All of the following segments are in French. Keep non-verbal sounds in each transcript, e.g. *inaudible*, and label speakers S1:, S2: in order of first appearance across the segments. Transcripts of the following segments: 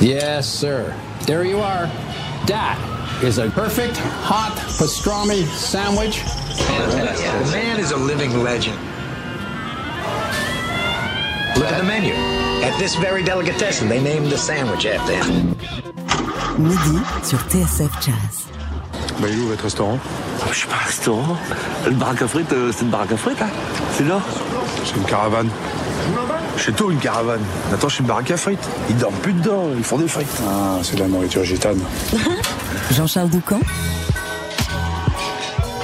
S1: Yes, sir. There you are. That is a perfect hot pastrami sandwich.
S2: The man is a living legend. Look at the menu. At this very delicatessen, they named the sandwich after him.
S3: Midi sur TSF Jazz.
S4: Bah, il est où votre restaurant oh,
S5: Je suis pas un restaurant. Le baraque à frites, euh, c'est une baraque à frites, hein C'est là.
S4: C'est une caravane.
S6: Chez toi, une caravane. Attends, chez une baraque à frites. Ils dorment plus dedans, ils font des frites.
S4: Ah, c'est de la nourriture gitane. *laughs*
S3: Jean-Charles Doucan.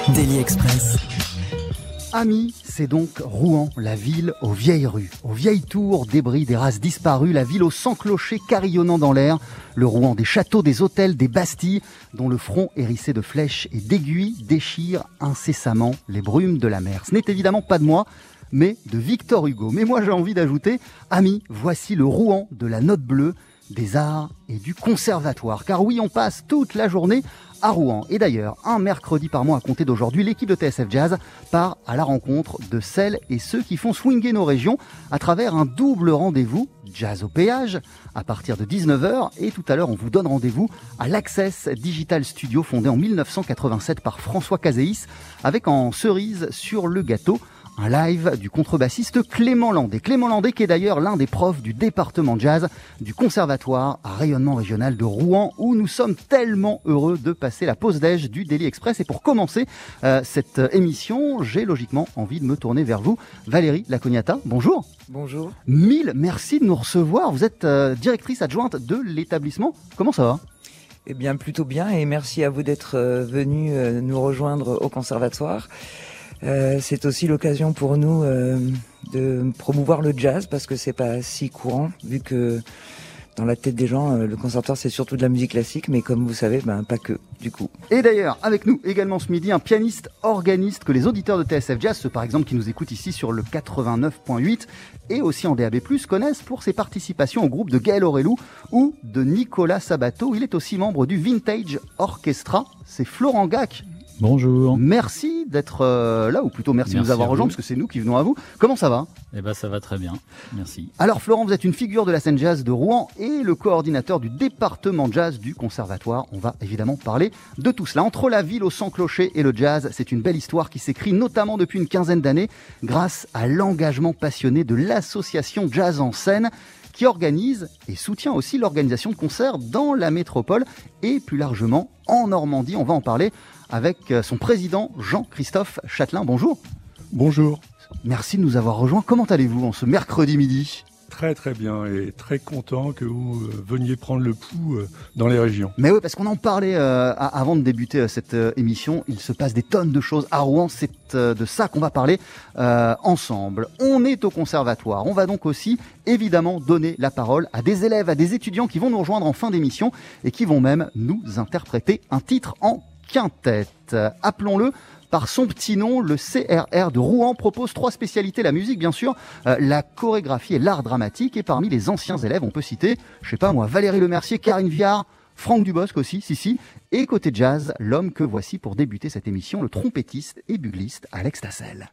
S3: Daily Express.
S7: Ami, c'est donc Rouen, la ville aux vieilles rues, aux vieilles tours, débris des races disparues, la ville aux 100 clochers carillonnant dans l'air, le Rouen des châteaux, des hôtels, des bastilles, dont le front hérissé de flèches et d'aiguilles déchire incessamment les brumes de la mer. Ce n'est évidemment pas de moi, mais de Victor Hugo. Mais moi j'ai envie d'ajouter, Ami, voici le Rouen de la note bleue, des arts et du conservatoire. Car oui, on passe toute la journée à Rouen. Et d'ailleurs, un mercredi par mois à compter d'aujourd'hui, l'équipe de TSF Jazz part à la rencontre de celles et ceux qui font swinger nos régions à travers un double rendez-vous Jazz au péage à partir de 19h et tout à l'heure on vous donne rendez-vous à l'Access Digital Studio fondé en 1987 par François Caséis avec en cerise sur le gâteau un live du contrebassiste Clément Landé. Clément Landé qui est d'ailleurs l'un des profs du département jazz du conservatoire à rayonnement régional de Rouen où nous sommes tellement heureux de passer la pause déj du Daily Express. Et pour commencer euh, cette émission, j'ai logiquement envie de me tourner vers vous. Valérie Lacognata, bonjour.
S8: Bonjour.
S7: Mille merci de nous recevoir. Vous êtes euh, directrice adjointe de l'établissement. Comment ça va?
S8: Eh bien, plutôt bien et merci à vous d'être euh, venu nous rejoindre au conservatoire. Euh, c'est aussi l'occasion pour nous euh, de promouvoir le jazz parce que c'est pas si courant vu que dans la tête des gens, euh, le conservatoire c'est surtout de la musique classique, mais comme vous savez, ben pas que du coup.
S7: Et d'ailleurs, avec nous également ce midi, un pianiste organiste que les auditeurs de TSF Jazz, ceux par exemple qui nous écoutent ici sur le 89.8 et aussi en DAB+, connaissent pour ses participations au groupe de Gaël Aurelou ou de Nicolas Sabato. Il est aussi membre du Vintage Orchestra. C'est Florent Gac.
S9: Bonjour.
S7: Merci d'être euh, là, ou plutôt merci, de nous avoir rejoints, parce que c'est nous qui venons à vous. Comment ça va?
S9: Eh ben, ça va très bien. Merci.
S7: Alors Florent, vous êtes une figure de la scène jazz de Rouen et le coordinateur du département jazz du conservatoire. On va évidemment parler de tout cela. Entre la ville au sans clocher et le jazz, c'est une belle histoire qui s'écrit notamment depuis une quinzaine d'années grâce à l'engagement passionné de l'association Jazz en scène qui organise et soutient aussi l'organisation de concerts dans la métropole et plus largement en Normandie. On va en parler avec euh, son président Jean-Christophe Châtelain. Bonjour.
S4: Bonjour.
S7: Merci de nous avoir rejoints. Comment allez-vous en ce mercredi midi?
S4: Très très bien et très content que vous euh, veniez prendre le pouls euh, dans les régions.
S7: Mais oui, parce qu'on en parlait euh, avant de débuter cette émission. Il se passe des tonnes de choses à Rouen. C'est euh, de ça qu'on va parler euh, ensemble. On est au conservatoire. On va donc aussi évidemment donner la parole à des élèves, à des étudiants qui vont nous rejoindre en fin d'émission et qui vont même nous interpréter un titre en quintette. Appelons-le par son petit nom, le CRR de Rouen propose trois spécialités, la musique bien sûr, euh, la chorégraphie et l'art dramatique. Et parmi les anciens élèves, on peut citer, je sais pas moi, Valérie Lemercier, Karine Viard, Franck Dubosc aussi, si si. Et côté jazz, l'homme que voici pour débuter cette émission, le trompettiste et bugliste Alex Tassel.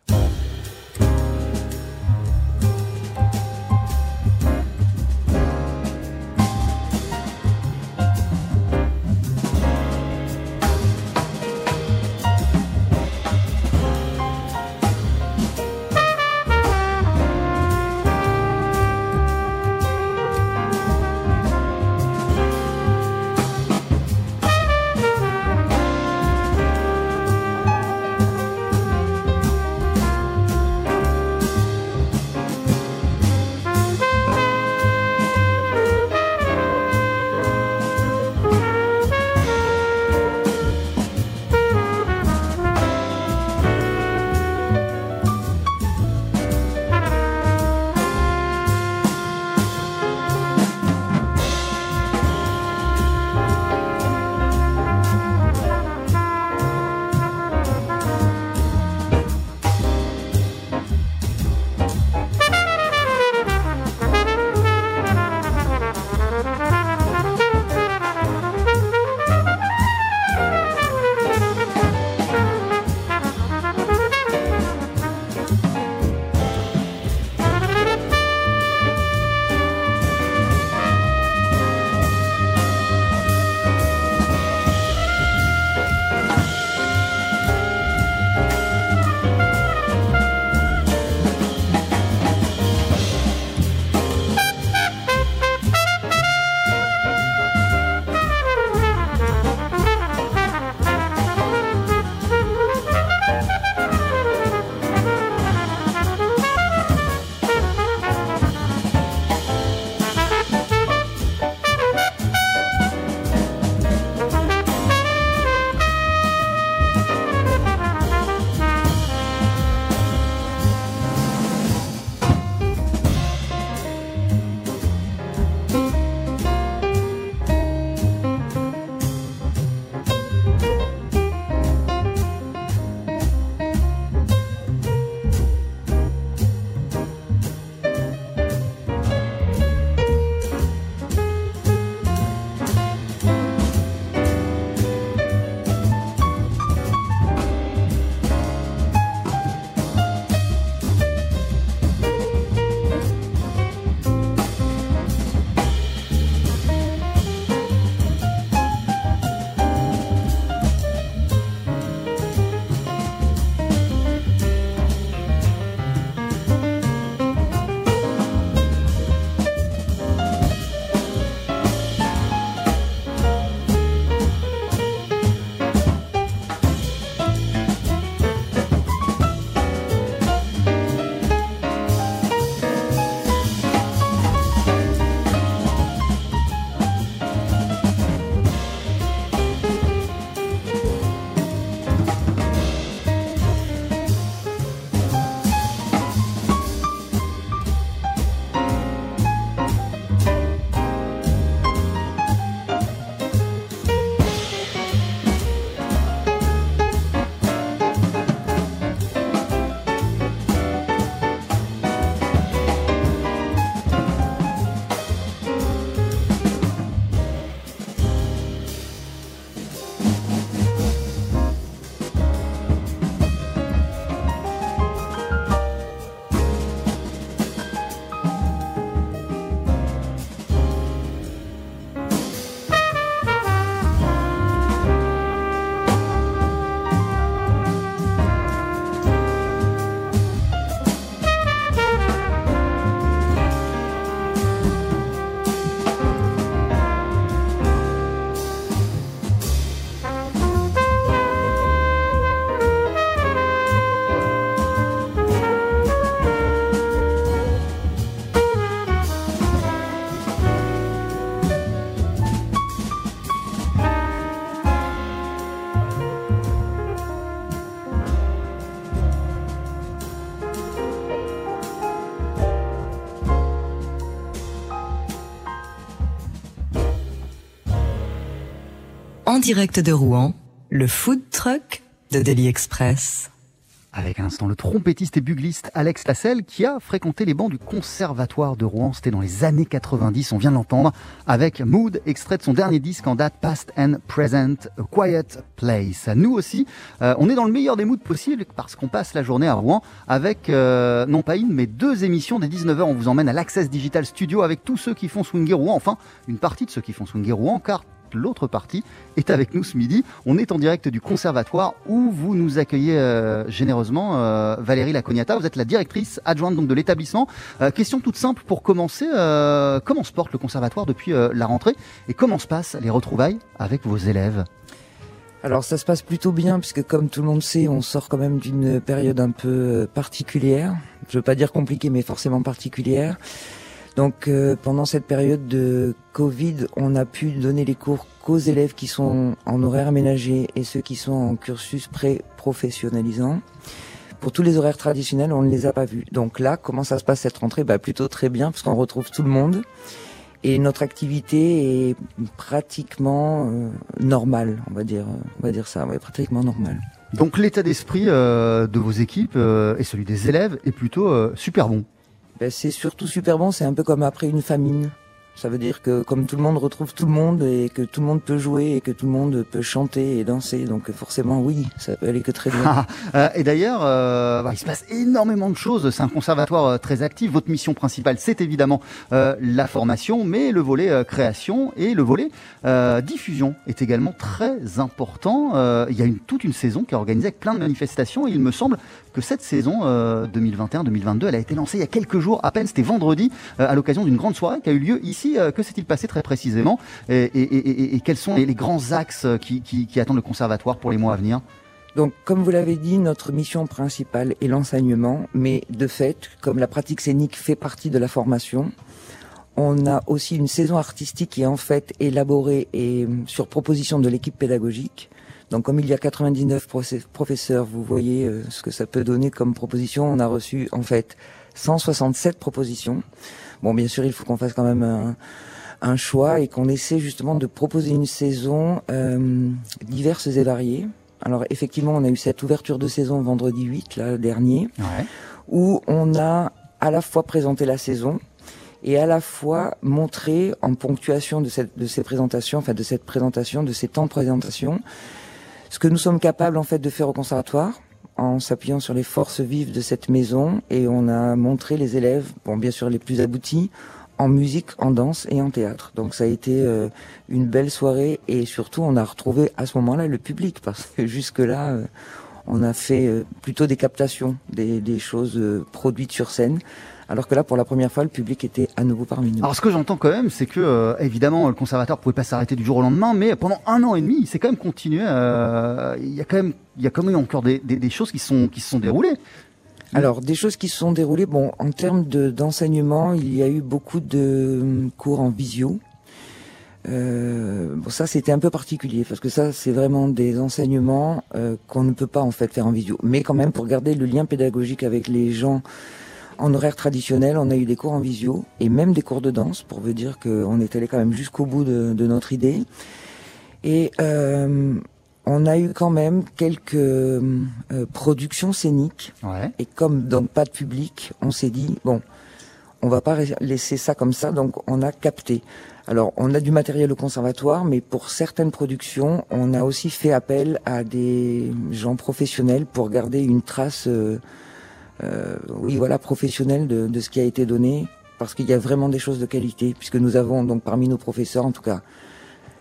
S3: Direct de Rouen, le food truck de Daily Express.
S7: Avec un instant le trompettiste et bugliste Alex Tassel qui a fréquenté les bancs du conservatoire de Rouen. C'était dans les années 90, on vient de l'entendre, avec Mood, extrait de son dernier disque en date Past and Present, A Quiet Place. Nous aussi, euh, on est dans le meilleur des moods possibles parce qu'on passe la journée à Rouen avec, euh, non pas une, mais deux émissions. Dès 19h, on vous emmène à l'Access Digital Studio avec tous ceux qui font swinger Rouen, enfin une partie de ceux qui font swinger Rouen, car l'autre partie est avec nous ce midi. On est en direct du conservatoire où vous nous accueillez euh, généreusement. Euh, Valérie Lacognata, vous êtes la directrice adjointe donc de l'établissement. Euh, question toute simple pour commencer. comment se porte le conservatoire depuis la rentrée et comment se passent les retrouvailles avec vos élèves?
S8: Alors ça se passe plutôt bien puisque comme tout le monde sait, on sort quand même d'une période un peu particulière. Je veux pas dire compliquée, mais forcément particulière. Donc euh, pendant cette période de Covid, on a pu donner les cours qu'aux élèves qui sont en horaire aménagé et ceux qui sont en cursus pré-professionnalisant. Pour tous les horaires traditionnels, on ne les a pas vus. Donc là, comment ça se passe cette rentrée? Bah, Plutôt très bien, parce qu'on retrouve tout le monde. Et notre activité est pratiquement euh, normale, on va dire, on va dire ça, ouais, pratiquement normale.
S7: Donc l'état d'esprit euh, de vos équipes et celui des élèves est plutôt super bon
S8: ben, c'est surtout super bon, c'est un peu comme après une famine. Ça veut dire que comme tout le monde retrouve tout le monde et que tout le monde peut jouer et que tout le monde peut chanter et danser, donc forcément oui, ça peut aller que très bien. *laughs*
S7: Euh, et d'ailleurs, euh, bah, il se passe énormément de choses. C'est un conservatoire euh, très actif. Votre mission principale, c'est évidemment la formation, mais le volet création et le volet diffusion est également très important. il y a toute une saison qui est organisée avec plein de manifestations. Et il me semble que cette saison 2021-2022, elle a été lancée il y a quelques jours à peine. C'était vendredi à l'occasion d'une grande soirée qui a eu lieu ici euh, que s'est-il passé très précisément? Et, quels sont les, grands axes qui, attendent le conservatoire pour les mois à venir?
S8: Donc, comme vous l'avez dit, notre mission principale est l'enseignement, mais de fait, comme la pratique scénique fait partie de la formation, on a aussi une saison artistique qui est en fait élaborée et sur proposition de l'équipe pédagogique. Donc, comme il y a 99 professeurs, vous voyez euh, ce que ça peut donner comme proposition. On a reçu en fait 167 propositions. Bon, bien sûr, il faut qu'on fasse quand même un, choix et qu'on essaie justement de proposer une saison euh, diverse et variée. Alors effectivement, on a eu cette ouverture de saison vendredi 8, là, dernier, où on a à la fois présenté la saison et à la fois montré en ponctuation de, cette, de ces présentations, enfin de cette présentation, de ces temps de présentation, ce que nous sommes capables en fait de faire au conservatoire, en s'appuyant sur les forces vives de cette maison et on a montré les élèves, bon bien sûr les plus aboutis, en musique, en danse et en théâtre. Donc ça a été euh, une belle soirée et surtout on a retrouvé à ce moment-là le public parce que jusque-là euh, on a fait euh, plutôt des captations, des, des choses produites sur scène. Alors que là, pour la première fois, le public était à nouveau parmi nous.
S7: Alors, ce que j'entends quand même, c'est que, euh, évidemment, le conservateur pouvait pas s'arrêter du jour au lendemain, mais pendant un an et demi, il s'est quand même continué. Euh, il y a quand même, il y a quand même encore des, des, choses qui sont qui se sont déroulées.
S8: Alors, des choses qui se sont déroulées. Bon, en termes d'enseignement, il y a eu beaucoup de hum, cours en visio. Euh, bon, ça c'était un peu particulier parce que ça c'est vraiment des enseignements euh, qu'on ne peut pas en fait faire en visio. Mais quand même pour garder le lien pédagogique avec les gens en horaire traditionnel, on a eu des cours en visio et même des cours de danse pour vous dire qu'on est allé quand même jusqu'au bout de, notre idée. Et euh, on a eu quand même quelques euh, productions scéniques. Et comme donc pas de public, on s'est dit bon, on va pas laisser ça comme ça, donc on a capté. Alors, on a du matériel au conservatoire, mais pour certaines productions, on a aussi fait appel à des gens professionnels pour garder une trace. Euh, oui, voilà, professionnel de, de, ce qui a été donné, parce qu'il y a vraiment des choses de qualité, puisque nous avons donc parmi nos professeurs, en tout cas,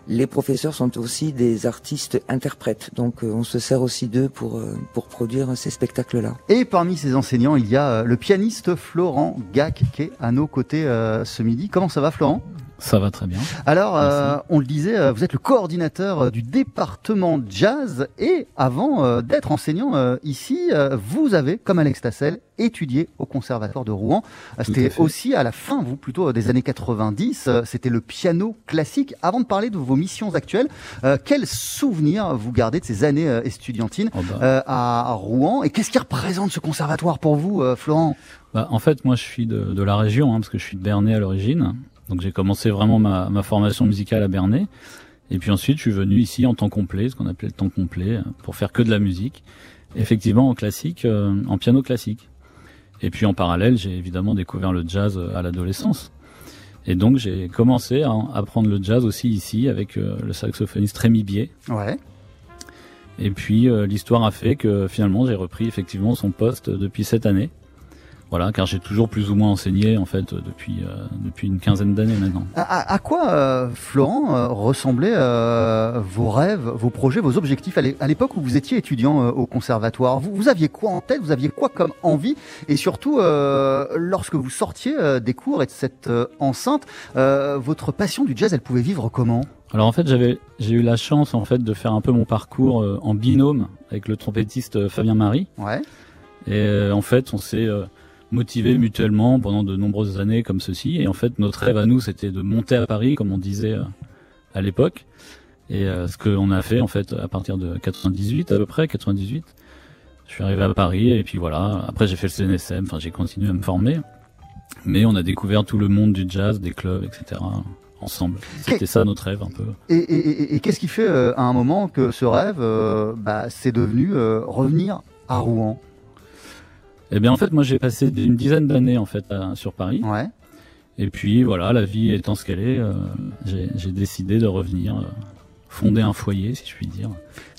S8: les professeurs sont aussi des artistes interprètes, donc euh, on se sert aussi d'eux pour euh, pour produire ces spectacles-là.
S7: Et parmi ces enseignants, il y a le pianiste Florent Gac qui est à nos côtés ce midi. Comment ça va, Florent?
S9: Ça va très bien.
S7: Alors, euh, on le disait, euh, vous êtes le coordinateur euh, du département jazz et avant d'être enseignant ici, vous avez, comme Alex Tassel, étudié au conservatoire de Rouen. C'était aussi à la fin, vous plutôt des années 90. C'était le piano classique. Avant de parler de vos missions actuelles, quels souvenirs vous gardez de ces années estudiantines oh bah. à Rouen et qu'est-ce qui représente ce conservatoire pour vous, Florent?
S9: Bah, En fait, moi, je suis de, de la région, hein, parce que je suis de Bernay à l'origine. Donc j'ai commencé vraiment ma, ma, formation musicale à Bernay. Et puis ensuite, je suis venu ici en temps complet, ce qu'on appelait le temps complet, pour faire que de la musique. Effectivement, en classique, en piano classique. Et puis en parallèle, j'ai évidemment découvert le jazz à l'adolescence. Et donc j'ai commencé à apprendre le jazz aussi ici avec le saxophoniste Rémi Bier.
S7: Ouais.
S9: Et puis euh, l'histoire a fait que finalement j'ai repris effectivement son poste depuis cette année. Voilà, car j'ai toujours plus ou moins enseigné en fait depuis euh, depuis une quinzaine d'années maintenant.
S7: À, à quoi, euh, Florent, ressemblaient vos rêves, vos projets, vos objectifs à l'époque où vous étiez étudiant au conservatoire? Vous, vous, aviez quoi en tête? Vous aviez quoi comme envie? Et surtout, lorsque vous sortiez des cours et de cette enceinte, votre passion du jazz, elle pouvait vivre comment?
S9: Alors en fait, j'avais j'ai eu la chance en fait de faire un peu mon parcours euh, en binôme avec le trompettiste euh, Fabien Marie.
S7: Ouais.
S9: Et euh, en fait, on s'est motivés mutuellement pendant de nombreuses années comme ceci. Et en fait, notre rêve à nous, c'était de monter à Paris, comme on disait à l'époque. Et ce qu'on a fait en fait à partir de 98 à peu près, 98. Je suis arrivé à Paris et puis voilà. Après, j'ai fait le CNSM. Enfin, j'ai continué à me former. Mais on a découvert tout le monde du jazz, des clubs, etc ensemble. C'était ça notre rêve un peu.
S7: Et, qu'est-ce qui fait euh, à un moment que ce rêve, euh, bah, c'est devenu euh, revenir à Rouen?
S9: Eh bien en fait, moi j'ai passé une dizaine d'années en fait sur Paris.
S7: Ouais.
S9: Et puis voilà, la vie étant ce qu'elle est, j'ai décidé de revenir fonder un foyer, si je puis dire,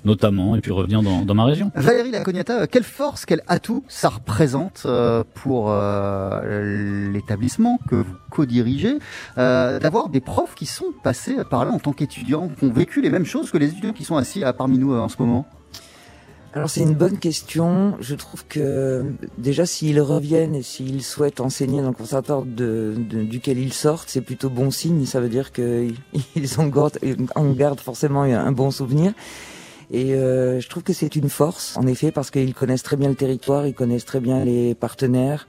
S9: notamment, et puis revenir dans, dans ma région.
S7: Valérie Lacognata, quelle force, quel atout ça représente euh, pour euh, l'établissement que vous co-dirigez, euh, d'avoir des profs qui sont passés par là en tant qu'étudiants, qui ont vécu les mêmes choses que les étudiants qui sont assis parmi nous en ce moment?
S8: Alors c'est une bonne question. Je trouve que déjà s'ils reviennent et s'ils souhaitent enseigner dans le conservatoire duquel ils sortent, c'est plutôt bon signe. Ça veut dire qu'ils *laughs* en gardent, forcément un bon souvenir. Et euh, je trouve que c'est une force, en effet, parce qu'ils connaissent très bien le territoire, ils connaissent très bien les partenaires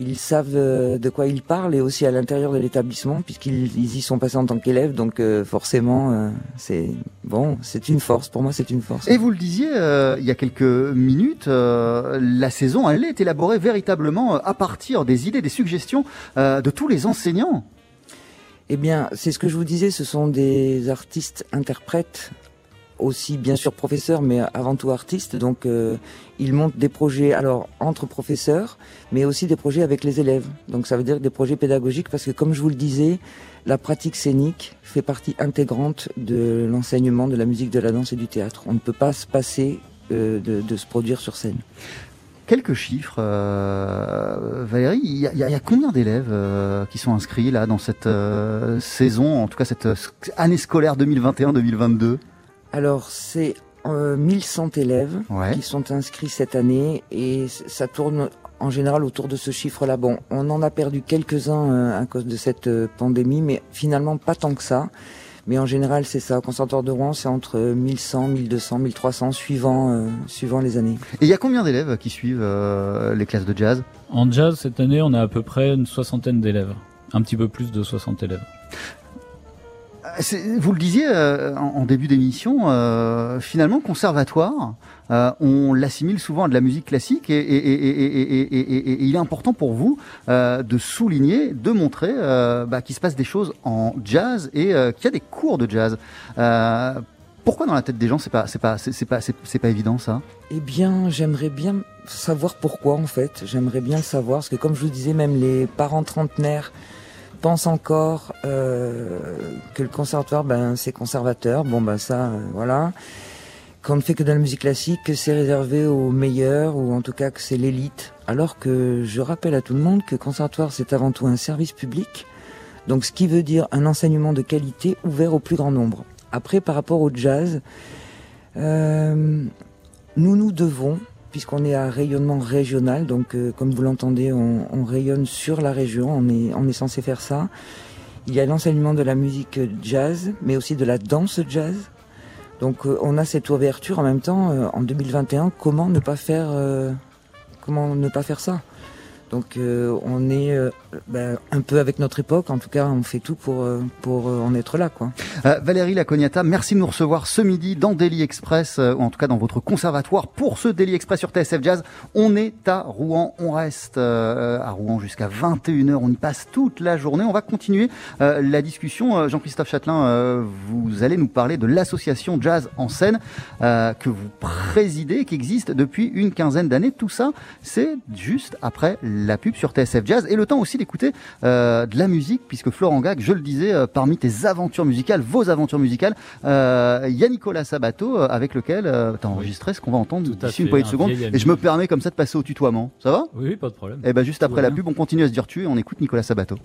S8: ils savent euh, de quoi ils parlent et aussi à l'intérieur de l'établissement puisqu'ils y sont passés en tant qu'élèves. Donc euh, forcément euh, c'est bon c'est une force. Pour moi c'est une force.
S7: Et vous le disiez il y a quelques minutes la saison elle est élaborée véritablement à partir des idées des suggestions de tous les enseignants.
S8: Eh bien, c'est ce que je vous disais, ce sont des artistes interprètes aussi bien sûr professeur, mais avant tout artiste. Donc, euh, il monte des projets alors entre professeurs, mais aussi des projets avec les élèves. Donc, ça veut dire des projets pédagogiques parce que, comme je vous le disais, la pratique scénique fait partie intégrante de l'enseignement de la musique, de la danse et du théâtre. On ne peut pas se passer euh, de, se produire sur scène.
S7: Quelques chiffres, euh, Valérie. Il y, a, combien d'élèves qui sont inscrits là dans cette saison, en tout cas cette année scolaire 2021-2022
S8: alors, c'est 1100 euh, élèves qui sont inscrits cette année et ça tourne en général autour de ce chiffre-là. Bon, on en a perdu quelques-uns euh, à cause de cette euh, pandémie, mais finalement pas tant que ça. Mais en général, c'est ça. Au conservatoire de Rouen, c'est entre 1100, 1200, 1300, suivant, suivant les années.
S7: Et il y a combien d'élèves qui suivent les classes de jazz?
S9: En jazz, cette année, on a à peu près une soixantaine d'élèves. Un petit peu plus de 60 élèves.
S7: Vous le disiez euh, en, début d'émission, euh, finalement, conservatoire, euh, on l'assimile souvent à de la musique classique et, il est important pour vous de souligner, de montrer bah, qu'il se passe des choses en jazz et qu'il y a des cours de jazz. pourquoi dans la tête des gens c'est pas c'est pas c'est pas c'est pas évident ça?
S8: Eh bien, j'aimerais bien savoir pourquoi en fait. J'aimerais bien savoir parce que comme je vous disais, même les parents trentenaires pense encore euh, que le conservatoire, ben, c'est conservateur. Bon, ben ça, euh, voilà. Qu'on ne fait que de la musique classique, que c'est réservé aux meilleurs, ou en tout cas que c'est l'élite. Alors que je rappelle à tout le monde que conservatoire, c'est avant tout un service public. Donc, ce qui veut dire un enseignement de qualité ouvert au plus grand nombre. Après, par rapport au jazz, euh, nous nous devons puisqu'on est à rayonnement régional, donc euh, comme vous l'entendez, on, rayonne sur la région, on est, on est censé faire ça. Il y a l'enseignement de la musique jazz, mais aussi de la danse jazz. Donc euh, on a cette ouverture en même temps, euh, en 2021, comment ne pas faire, comment ne pas faire ça? Donc euh, on est euh, ben, un peu avec notre époque, en tout cas on fait tout pour, euh, pour en être là. quoi.
S7: Valérie Lacognata, merci de nous recevoir ce midi dans Daily Express, ou en tout cas dans votre conservatoire pour ce Daily Express sur TSF Jazz. On est à Rouen, on reste à Rouen jusqu'à 21h, on y passe toute la journée. On va continuer la discussion. Jean-Christophe Châtelain, vous allez nous parler de l'association Jazz en scène que vous présidez, qui existe depuis une quinzaine d'années. Tout ça, c'est juste après la pub sur TSF Jazz et le temps aussi d'écouter euh, de la musique puisque Florent Gag, je le disais, euh, parmi tes aventures musicales, vos aventures musicales, euh, il y a Nicolas Sabato avec lequel tu as enregistré ce qu'on va entendre d'ici une poignée de secondes. Et je me permets comme ça de passer au tutoiement. Ça va?
S9: Oui, pas de problème.
S7: Et eh ben juste après la pub, on continue à se dire tu et on écoute Nicolas Sabato.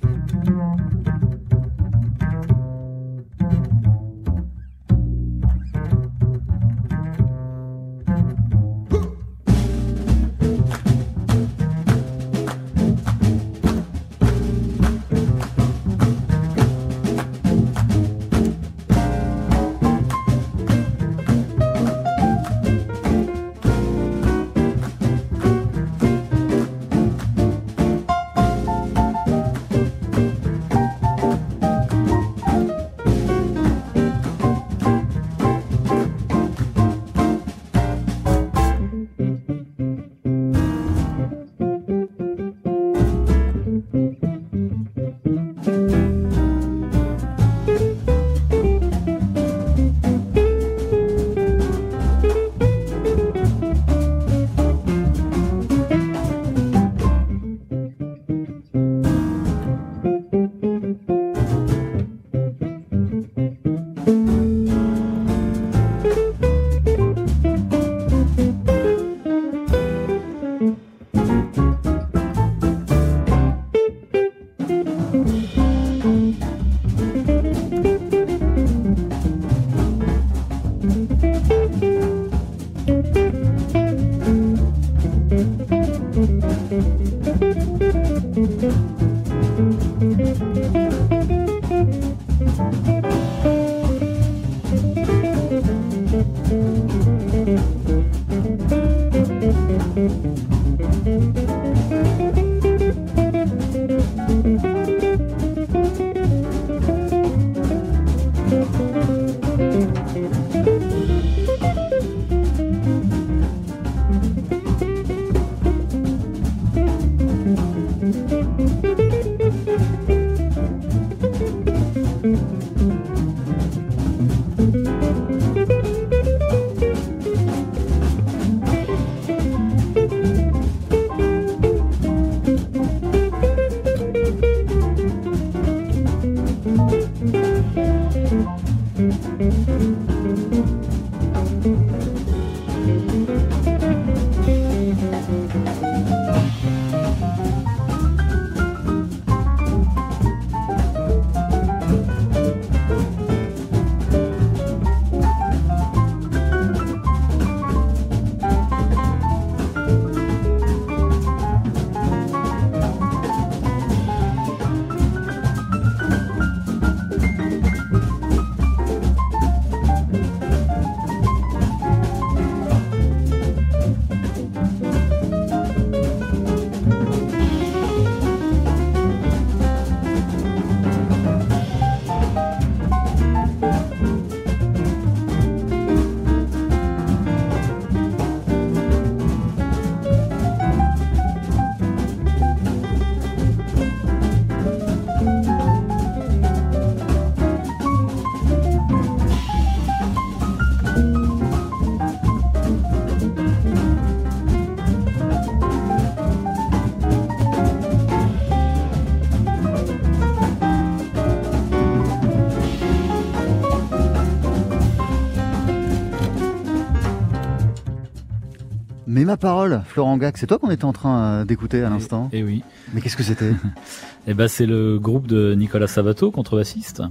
S7: Ma parole, Florent Gac, c'est toi qu'on était en train euh, d'écouter à l'instant
S9: Et, oui.
S7: Mais qu'est-ce que c'était? *laughs*
S9: Eh ben, c'est le groupe de Nicolas Sabato, contrebassiste.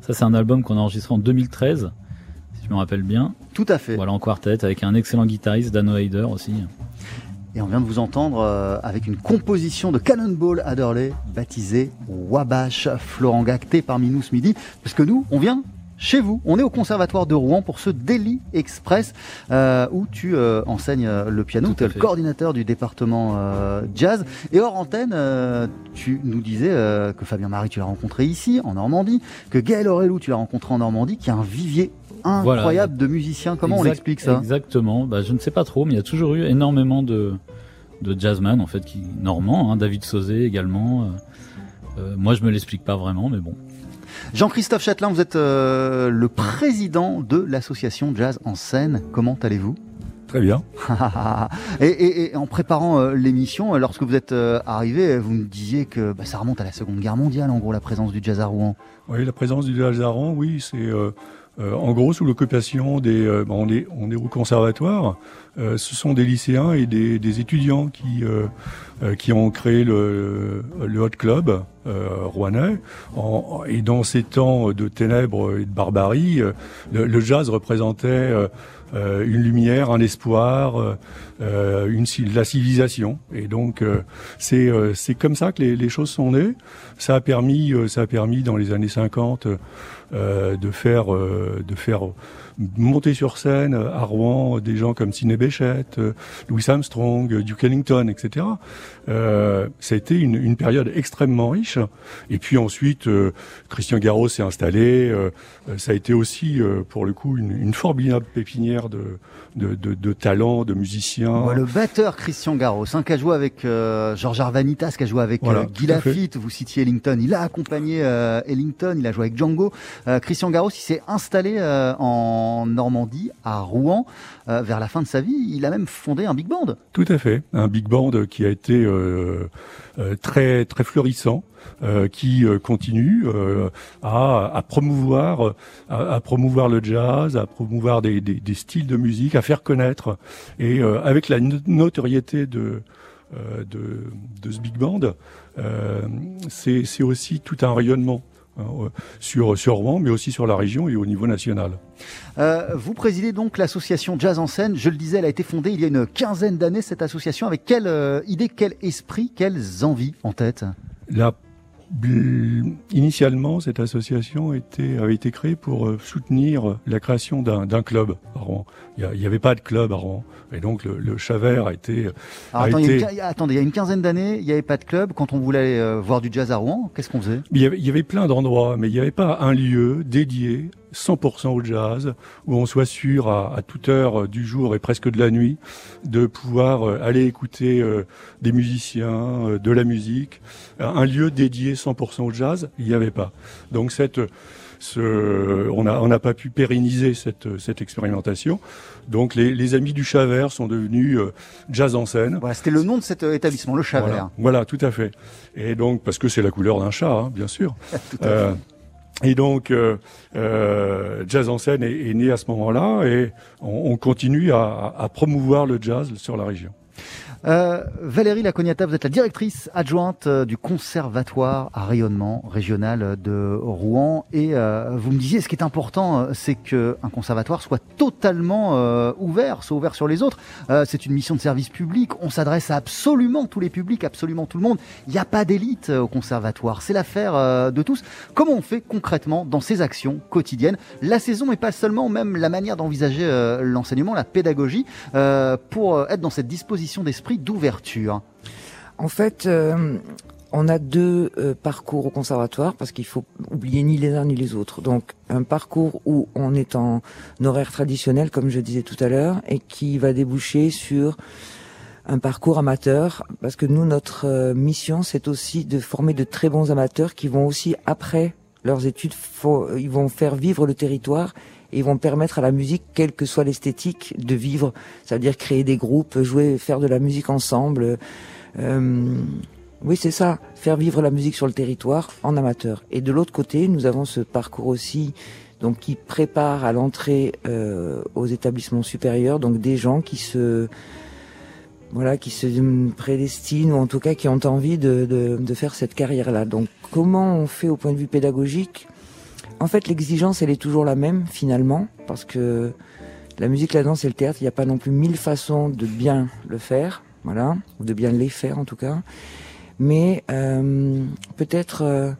S9: Ça, c'est un album qu'on a enregistré en 2013, si je me rappelle bien.
S7: Tout à fait.
S9: Voilà, en quartet, avec un excellent guitariste, Dano Heider aussi.
S7: Et on vient de vous entendre euh, avec une composition de Cannonball Adderley, baptisée Wabash. Florent Gac, t'es parmi nous ce midi, parce que nous, on vient chez vous. On est au Conservatoire de Rouen pour ce Daily Express euh, où tu euh, enseignes euh, le piano, tu es le coordinateur du département euh, jazz. Et hors antenne, tu nous disais que Fabien Marie, tu l'as rencontré ici, en Normandie, que Gaël Aurelou, tu l'as rencontré en Normandie, qui a un vivier incroyable
S9: Voilà.
S7: de musiciens. Comment
S9: Exact-
S7: on explique ça?
S9: Exactement. Bah, je ne sais pas trop, mais il y a toujours eu énormément de, de jazzman, en fait, qui, normands, hein, David Sauzé également. moi, je me l'explique pas vraiment, mais bon.
S7: Jean-Christophe Châtelain, vous êtes euh, le président de l'association Jazz en scène. Comment allez-vous?
S4: Très bien. *laughs*
S7: et, et- et en préparant euh, l'émission, euh, lorsque vous êtes euh, arrivé, vous me disiez que bah, ça remonte à la Seconde Guerre mondiale, en gros, la présence du jazz à Rouen.
S4: Oui, la présence du jazz à Rouen, oui, c'est euh, en gros sous l'occupation des. euh, on est on est au conservatoire. euh, ce sont des lycéens et des, des étudiants qui euh, euh, qui ont créé le le hot club euh, rouennais. En- et dans ces temps de ténèbres et de barbarie, le, le jazz représentait une lumière, un espoir, une la civilisation. Et donc c'est c'est comme ça que les, les choses sont nées. Ça a permis ça a permis dans les années 50 euh, de faire euh, de faire monter sur scène euh, à Rouen des gens comme Sidney Bechet, euh, Louis Armstrong, euh, Duke Ellington, etc. Euh, ça a été une, une période extrêmement riche. Et puis ensuite, euh, Christian Garros s'est installé. euh, euh, ça a été aussi, euh, pour le coup, une, une formidable pépinière de, de, de, de talents, de musiciens.
S7: Le batteur Christian Garros, hein, qui a joué avec euh, Georges Arvanitas, qui a joué avec
S4: Voilà,
S7: euh, Guy. Lafitte, vous citiez Ellington, il a accompagné euh, Ellington, il a joué avec Django. Euh, Christian Garros, il s'est installé euh, en Normandie, à Rouen, euh, vers la fin de sa vie. Il a même fondé un big band.
S4: Tout à fait, un big band qui a été euh, euh, très très florissant, qui continue à, promouvoir le jazz, à promouvoir des, styles de musique, à faire connaître. Et avec la no- notoriété de ce big band, c'est aussi tout un rayonnement sur sur Rouen, mais aussi sur la région et au niveau national.
S7: Euh, vous présidez donc l'association Jazz en scène. Je le disais, elle a été fondée il y a une quinzaine d'années, cette association. Avec quelle euh, idée, quel esprit, quelles envies en tête?
S4: La, initialement, cette association était, avait été créée pour euh, soutenir la création d'un club à Rouen. Il n'y avait pas de club à Rouen. Et donc, le, le Chavert a été...
S7: Alors,
S4: a
S7: attends, il une attendez, il y a une quinzaine d'années, il n'y avait pas de club. Quand on voulait euh, voir du jazz à Rouen, qu'est-ce qu'on faisait?
S4: Il, y avait, il y avait plein d'endroits, mais il n'y avait pas un lieu dédié 100% au jazz, où on soit sûr à, à toute heure du jour et presque de la nuit de pouvoir euh, aller écouter euh, des musiciens, euh, de la musique. Un lieu dédié 100% au jazz, il n'y avait pas. Donc cette, ce, on n'a on pas pu pérenniser cette, cette expérimentation. Donc les, les amis du Chavert sont devenus euh, jazz en scène.
S7: Voilà, c'était le nom de cet établissement, le Chavert.
S4: Voilà, voilà, tout à fait. Et donc, parce que c'est la couleur d'un chat, hein, bien sûr. *laughs* Euh, et donc, euh, euh, Jazz en scène est, né à ce moment-là et on, on continue à promouvoir le jazz sur la région.
S7: Euh, Valérie Lacognata, vous êtes la directrice adjointe euh, du conservatoire à rayonnement régional de Rouen et euh, vous me disiez ce qui est important c'est que un conservatoire soit totalement ouvert, soit ouvert sur les autres. C'est une mission de service public, on s'adresse à absolument tous les publics, absolument tout le monde. Il n'y a pas d'élite au conservatoire, c'est l'affaire de tous. Comment on fait concrètement dans ces actions quotidiennes? La saison et pas seulement même la manière d'envisager l'enseignement, la pédagogie pour être dans cette disposition d'esprit d'ouverture.
S8: En fait, euh, on a deux euh, parcours au conservatoire parce qu'il faut oublier ni les uns ni les autres. Donc un parcours où on est en horaire traditionnel, comme je disais tout à l'heure, et qui va déboucher sur un parcours amateur, parce que nous, notre euh, mission, c'est aussi de former de très bons amateurs qui vont aussi, après leurs études, ils vont faire vivre le territoire et ils vont permettre à la musique, quelle que soit l'esthétique, de vivre. Ça veut dire créer des groupes, jouer, faire de la musique ensemble. Euh, oui, c'est ça, faire vivre la musique sur le territoire en amateur. Et de l'autre côté, nous avons ce parcours aussi, donc qui prépare à l'entrée euh, aux établissements supérieurs, donc des gens qui se voilà, qui se prédestinent ou en tout cas qui ont envie de, de, de faire cette carrière-là. Donc, comment on fait au point de vue pédagogique En fait, l'exigence, elle est toujours la même finalement, parce que la musique, la danse et le théâtre, il n'y a pas non plus mille façons de bien le faire, voilà, ou de bien les faire en tout cas. Mais euh, peut-être euh,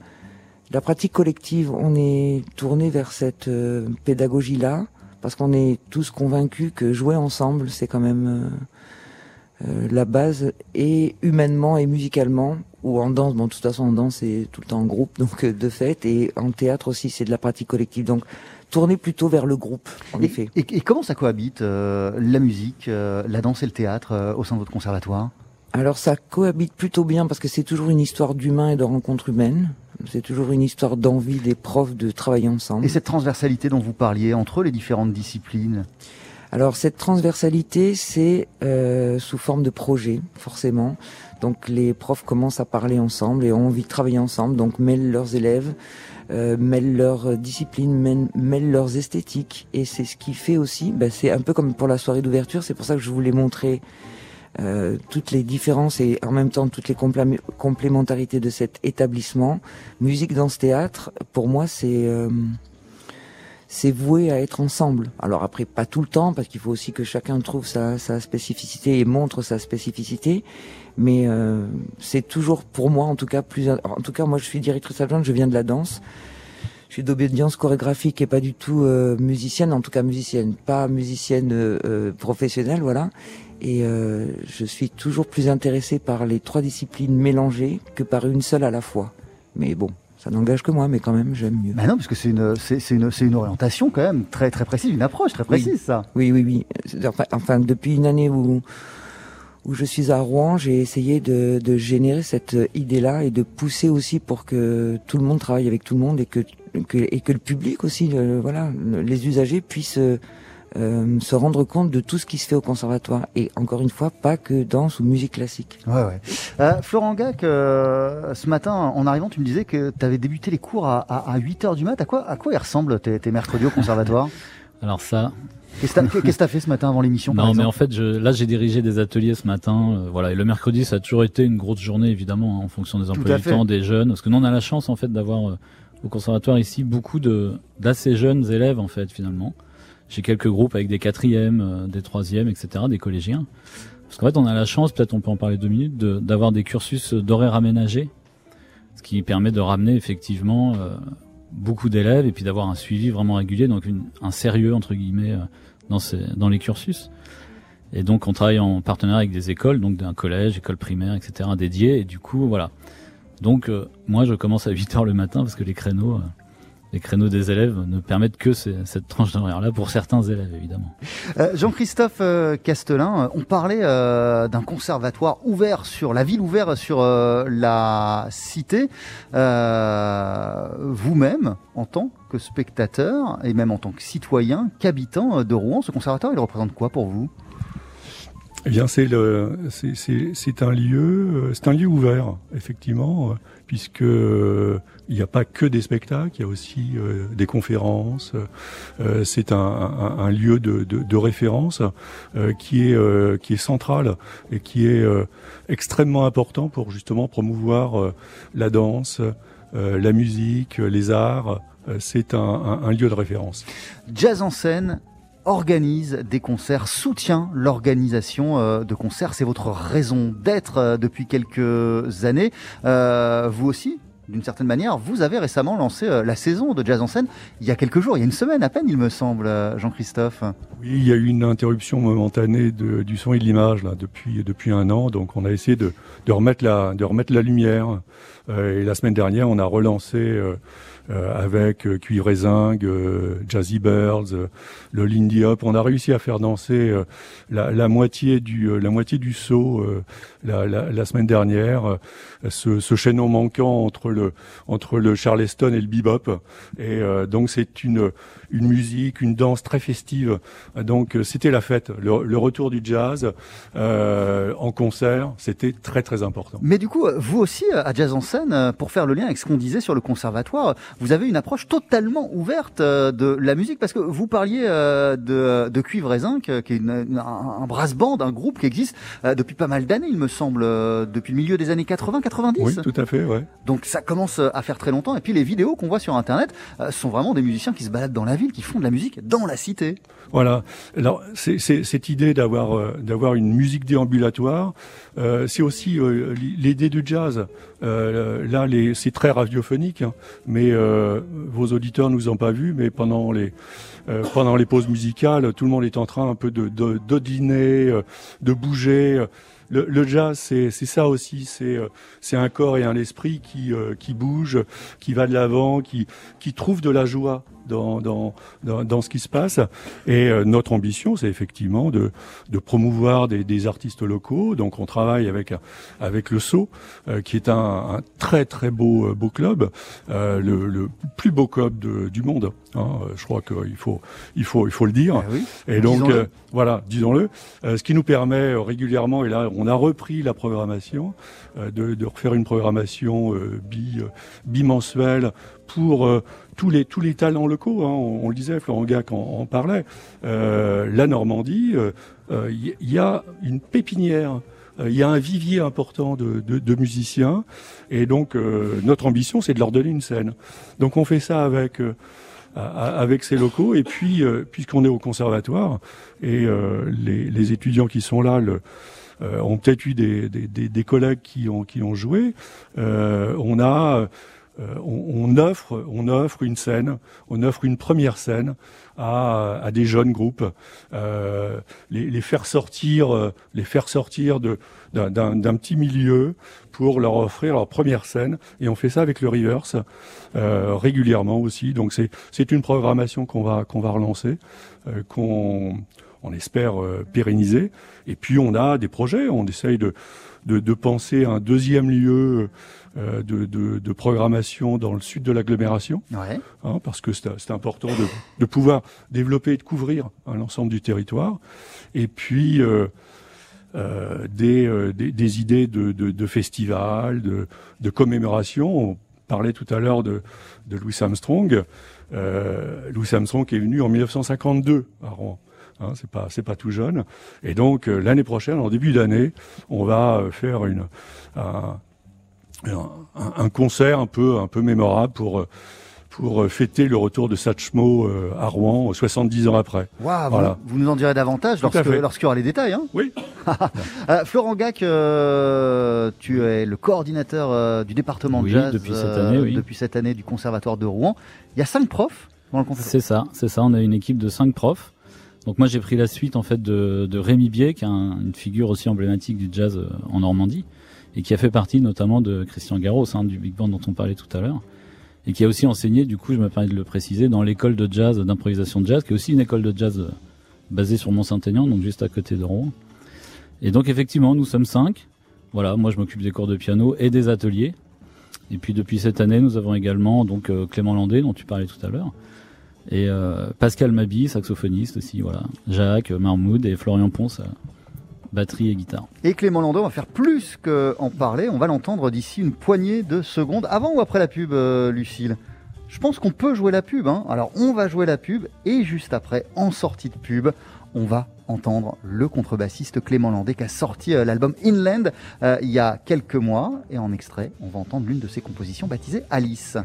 S8: La pratique collective, on est tourné vers cette euh, pédagogie-là parce qu'on est tous convaincus que jouer ensemble, c'est quand même la base, et humainement et musicalement, ou en danse. Bon, de toute façon, en danse, c'est tout le temps en groupe, donc de fait, et en théâtre aussi, c'est de la pratique collective. Donc, tourner plutôt vers le groupe, en
S7: et,
S8: effet.
S7: Et, et, comment ça cohabite la musique, la danse et le théâtre au sein de votre conservatoire?
S8: Alors ça cohabite plutôt bien parce que c'est toujours une histoire d'humain et de rencontres humaines. C'est toujours une histoire d'envie des profs de travailler ensemble.
S7: Et cette transversalité dont vous parliez entre les différentes disciplines?
S8: Alors cette transversalité, c'est euh, sous forme de projet, forcément. Donc les profs commencent à parler ensemble et ont envie de travailler ensemble, donc mêlent leurs élèves, euh, mêlent leurs disciplines, mêlent, leurs esthétiques. Et c'est ce qui fait aussi, bah, c'est un peu comme pour la soirée d'ouverture, c'est pour ça que je voulais montrer euh, toutes les différences et en même temps toutes les complé complémentarités de cet établissement. Musique dans ce théâtre, pour moi, c'est euh, c'est voué à être ensemble. Alors après, pas tout le temps, parce qu'il faut aussi que chacun trouve sa, spécificité et montre sa spécificité. Mais euh, c'est toujours, pour moi, en tout cas, plus. En tout cas, moi, je suis directrice adjointe, je viens de la danse. Je suis d'obédience chorégraphique et pas du tout euh, musicienne, en tout cas musicienne, pas musicienne euh, professionnelle, voilà. Et euh, je suis toujours plus intéressé par les trois disciplines mélangées que par une seule à la fois. Mais bon, ça n'engage que moi, mais quand même, j'aime mieux.
S7: Bah non, parce que c'est une, c'est, une, c'est une orientation quand même très, très précise, une approche très précise,
S8: oui.
S7: ça.
S8: Oui, oui, oui. Enfin, depuis une année où, où je suis à Rouen, j'ai essayé de, de générer cette idée-là et de pousser aussi pour que tout le monde travaille avec tout le monde et que, que et que le public aussi, euh, voilà, les usagers puissent euh, se rendre compte de tout ce qui se fait au conservatoire. Et encore une fois, pas que danse ou musique classique.
S7: Ouais, ouais. Euh, Florent Gac, euh, ce matin, en arrivant, tu me disais que tu avais débuté les cours à, à, à 8 heures du mat. À quoi, à quoi ils ressemblent tes, tes mercredis au conservatoire? *laughs*
S9: Alors ça...
S7: Qu'est-ce que tu as fait ce matin avant l'émission
S9: Non, mais en fait, je, là, j'ai dirigé des ateliers ce matin. Euh, voilà, et le mercredi, ça a toujours été une grosse journée, évidemment, hein, en fonction des emplois du temps, des jeunes. Parce que nous, on a la chance, en fait, d'avoir euh, au conservatoire ici beaucoup de d'assez jeunes élèves, en fait, finalement. J'ai quelques groupes avec des quatrièmes, euh, des troisièmes, etc., des collégiens. Parce qu'en fait, on a la chance, peut-être on peut en parler deux minutes, d'avoir des cursus d'horaires aménagés, ce qui permet de ramener effectivement euh, beaucoup d'élèves et puis d'avoir un suivi vraiment régulier, donc une, un sérieux entre guillemets euh, dans, ces, dans les cursus. Et donc on travaille en partenariat avec des écoles, donc d'un collège, école primaire, etc., dédiées. Et du coup, voilà. Donc euh, moi, je commence à 8 heures le matin parce que les créneaux les créneaux des élèves ne permettent que cette tranche d'horaire-là pour certains élèves, évidemment.
S7: Euh, Jean-Christophe euh, Castelin, on parlait euh, d'un conservatoire ouvert sur la ville, ouvert sur euh, la cité. Euh, vous-même, en tant que spectateur et même en tant que citoyen, qu'habitant de Rouen, ce conservatoire, il représente quoi pour vous?
S4: Eh bien, c'est un lieu, c'est un lieu ouvert, effectivement, puisque il n'y a pas que des spectacles, il y a aussi euh, des conférences. Euh, c'est un, lieu de, référence euh, qui est qui est central et qui est extrêmement important pour justement promouvoir la danse, la musique, les arts. c'est un, un lieu de référence.
S7: Jazz en scène, organise des concerts, soutient l'organisation euh, de concerts. C'est votre raison d'être euh, depuis quelques années. Euh, vous aussi, d'une certaine manière, vous avez récemment lancé la saison de Jazz en scène il y a quelques jours, il y a une semaine à peine, il me semble, Jean-Christophe.
S4: Oui, il y a eu une interruption momentanée du son et de l'image depuis un an, donc on a essayé de, remettre la lumière. et la semaine dernière, on a relancé. Avec euh, Cuivre et Zinc, euh, Jazzy Birds, le Lindy Hop. On a réussi à faire danser la, la, moitié du la moitié du saut la, la, la, semaine dernière. Ce, ce, chaînon manquant entre le entre le Charleston et le bebop. Et donc c'est une une musique, une danse très festive. Donc c'était la fête, le, le, retour du jazz euh, en concert, c'était très très important.
S7: Mais du coup, vous aussi à Jazz en scène, pour faire le lien avec ce qu'on disait sur le conservatoire, vous avez une approche totalement ouverte euh, de la musique parce que vous parliez euh, de, de Cuivre et Zinc, qui est une, un, un brass band, un groupe qui existe depuis pas mal d'années, il me semble, depuis le milieu des années 80-90.
S4: Oui, tout à fait, ouais.
S7: Donc ça commence à faire très longtemps. Et puis les vidéos qu'on voit sur Internet sont vraiment des musiciens qui se baladent dans la ville, qui font de la musique dans la cité.
S4: Voilà. Alors c'est cette idée d'avoir d'avoir une musique déambulatoire, c'est aussi l'idée du jazz. là, c'est très radiophonique, hein, mais euh, vos auditeurs nous ont pas vus, mais pendant les euh, pendant les pauses musicales, tout le monde est en train un peu de de, dîner, euh, de bouger. Le, le jazz, c'est ça aussi. C'est c'est un corps et un esprit qui qui bouge, qui va de l'avant, qui qui trouve de la joie dans, dans, dans, ce qui se passe. Et euh, notre ambition, c'est effectivement de, de promouvoir des, des, artistes locaux. Donc on travaille avec, avec le Sceau, euh, qui est un, un, très très beau, euh, beau club, le, le, plus beau club de, du monde. Hein. Je crois qu'il faut, il faut, il faut le dire.
S7: Ah oui.
S4: Et donc voilà, disons-le. ce qui nous permet régulièrement, et là on a repris la programmation, de, de refaire une programmation bi, bimensuelle pour tous les tous les talents locaux. Hein, on, le disait, Florent Gac en, parlait. Euh, la Normandie, il euh, euh, y, a une pépinière. Il y a un vivier important de, de, de musiciens et donc notre ambition c'est de leur donner une scène. Donc on fait ça avec avec ces locaux et puis puisqu'on est au conservatoire et les, les, étudiants qui sont là le, ont peut-être eu des, des, des, collègues qui ont qui ont joué. on a euh, on, offre, on offre une scène, on offre une première scène à, des jeunes groupes, euh, les, faire sortir, euh, les faire sortir de d'un petit milieu pour leur offrir leur première scène. Et on fait ça avec le Reverse régulièrement aussi. Donc c'est une programmation qu'on va qu'on va relancer, qu'on on espère pérenniser. Et puis on a des projets, on essaye de de, de penser un deuxième lieu euh, de, de, de, programmation dans le sud de l'agglomération,
S7: ouais.
S4: hein, parce que c'est important de, de, pouvoir développer et de couvrir hein, l'ensemble du territoire. Et puis euh, euh, des, euh, des, des, idées de, de, de festivals, de, de commémoration. On parlait tout à l'heure de, de Louis Armstrong. Euh, Louis Armstrong est venu en 1952 à Rouen. Hein, c'est pas c'est pas tout jeune. Et donc euh, l'année prochaine, en début d'année, on va faire une un, un, concert un peu, un peu mémorable pour, euh, pour euh, fêter le retour de Satchmo euh, à Rouen 70 ans après.
S7: voilà. vous, nous en direz davantage lorsqu'il lorsqu y aura les détails. Hein
S4: oui. *laughs*
S7: Florent Gac, tu es le coordinateur du département de jazz
S9: depuis cette, année, oui.
S7: depuis cette année du conservatoire de Rouen. Il y a cinq profs dans le conservatoire.
S9: C'est ça, c'est ça. On a une équipe de cinq profs. Donc moi j'ai pris la suite en fait de, Rémi Bier, qui est une figure aussi emblématique du jazz en Normandie et qui a fait partie notamment de Christian Garros, hein, du big band dont on parlait tout à l'heure, et qui a aussi enseigné, du coup, je me permets de le préciser, dans l'école de jazz, d'improvisation de jazz, qui est aussi une école de jazz euh, basée sur Mont-Saint-Aignan, donc juste à côté de Rouen. Et donc effectivement, nous sommes cinq. Voilà, moi je m'occupe des cours de piano et des ateliers. Et puis depuis cette année, nous avons également donc euh, Clément Landé, dont tu parlais tout à l'heure, et euh, Pascal Mabi, saxophoniste aussi, voilà, Jacques Marmoud et Florian Ponce, batterie et guitare.
S7: Et Clément Landau, va faire plus qu'en parler, on va l'entendre d'ici une poignée de secondes, avant ou après la pub, euh, Lucille? Je pense qu'on peut jouer la pub, hein. alors on va jouer la pub, et juste après, en sortie de pub, on va entendre le contrebassiste Clément Landais qui a sorti euh, l'album Inland euh, il y a quelques mois, et en extrait, on va entendre l'une de ses compositions baptisée Alice.